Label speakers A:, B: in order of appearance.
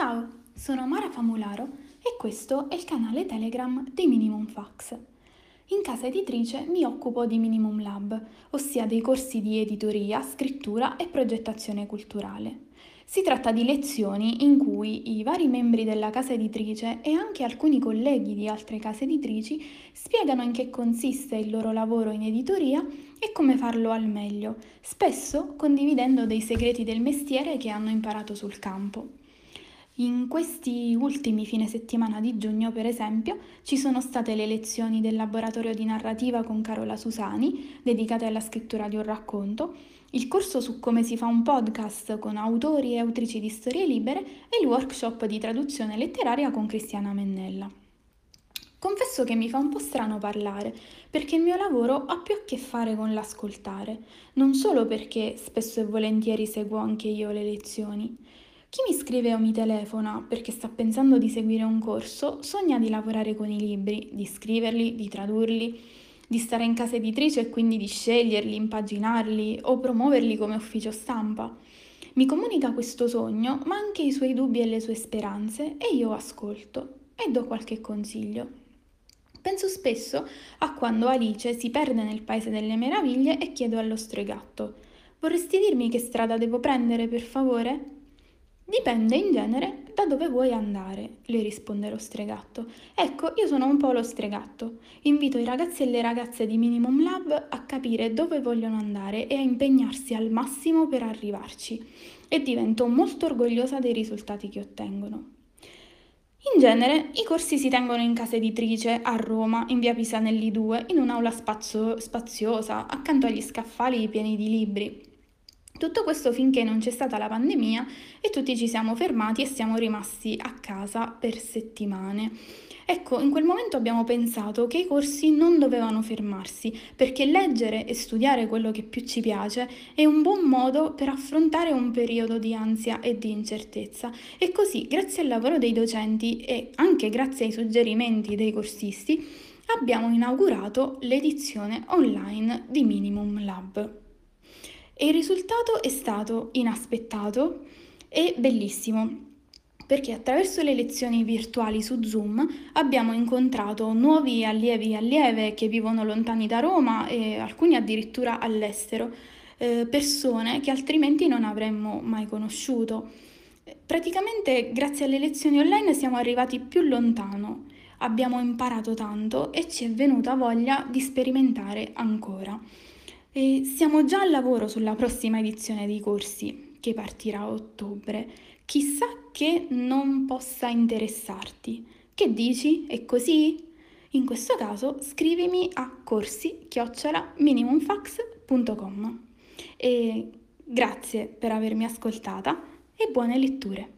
A: Ciao, sono Mara Famularo e questo è il canale Telegram di Minimum Fax. In casa editrice mi occupo di Minimum Lab, ossia dei corsi di editoria, scrittura e progettazione culturale. Si tratta di lezioni in cui i vari membri della casa editrice e anche alcuni colleghi di altre case editrici spiegano in che consiste il loro lavoro in editoria e come farlo al meglio, spesso condividendo dei segreti del mestiere che hanno imparato sul campo. In questi ultimi fine settimana di giugno, per esempio, ci sono state le lezioni del laboratorio di narrativa con Carola Susani, dedicate alla scrittura di un racconto, il corso su come si fa un podcast con autori e autrici di storie libere e il workshop di traduzione letteraria con Cristiana Mennella. Confesso che mi fa un po' strano parlare, perché il mio lavoro ha più a che fare con l'ascoltare, non solo perché spesso e volentieri seguo anche io le lezioni. Chi mi scrive o mi telefona perché sta pensando di seguire un corso sogna di lavorare con i libri, di scriverli, di tradurli, di stare in casa editrice e quindi di sceglierli, impaginarli o promuoverli come ufficio stampa. Mi comunica questo sogno, ma anche i suoi dubbi e le sue speranze e io ascolto e do qualche consiglio. Penso spesso a quando Alice si perde nel paese delle meraviglie e chiedo allo stregatto: Vorresti dirmi che strada devo prendere, per favore? Dipende in genere da dove vuoi andare, le risponde lo stregatto. Ecco, io sono un po' lo stregatto. Invito i ragazzi e le ragazze di Minimum Lab a capire dove vogliono andare e a impegnarsi al massimo per arrivarci. E divento molto orgogliosa dei risultati che ottengono. In genere i corsi si tengono in casa editrice a Roma, in via Pisanelli 2, in un'aula spazio- spaziosa, accanto agli scaffali pieni di libri. Tutto questo finché non c'è stata la pandemia e tutti ci siamo fermati e siamo rimasti a casa per settimane. Ecco, in quel momento abbiamo pensato che i corsi non dovevano fermarsi, perché leggere e studiare quello che più ci piace è un buon modo per affrontare un periodo di ansia e di incertezza. E così, grazie al lavoro dei docenti e anche grazie ai suggerimenti dei corsisti, abbiamo inaugurato l'edizione online di Minimum Lab. E il risultato è stato inaspettato e bellissimo perché attraverso le lezioni virtuali su Zoom abbiamo incontrato nuovi allievi e allieve che vivono lontani da Roma e alcuni addirittura all'estero, eh, persone che altrimenti non avremmo mai conosciuto. Praticamente grazie alle lezioni online siamo arrivati più lontano, abbiamo imparato tanto e ci è venuta voglia di sperimentare ancora. E siamo già al lavoro sulla prossima edizione dei corsi, che partirà a ottobre. Chissà che non possa interessarti. Che dici? È così? In questo caso scrivimi a corsi-minimumfax.com. E grazie per avermi ascoltata e buone letture.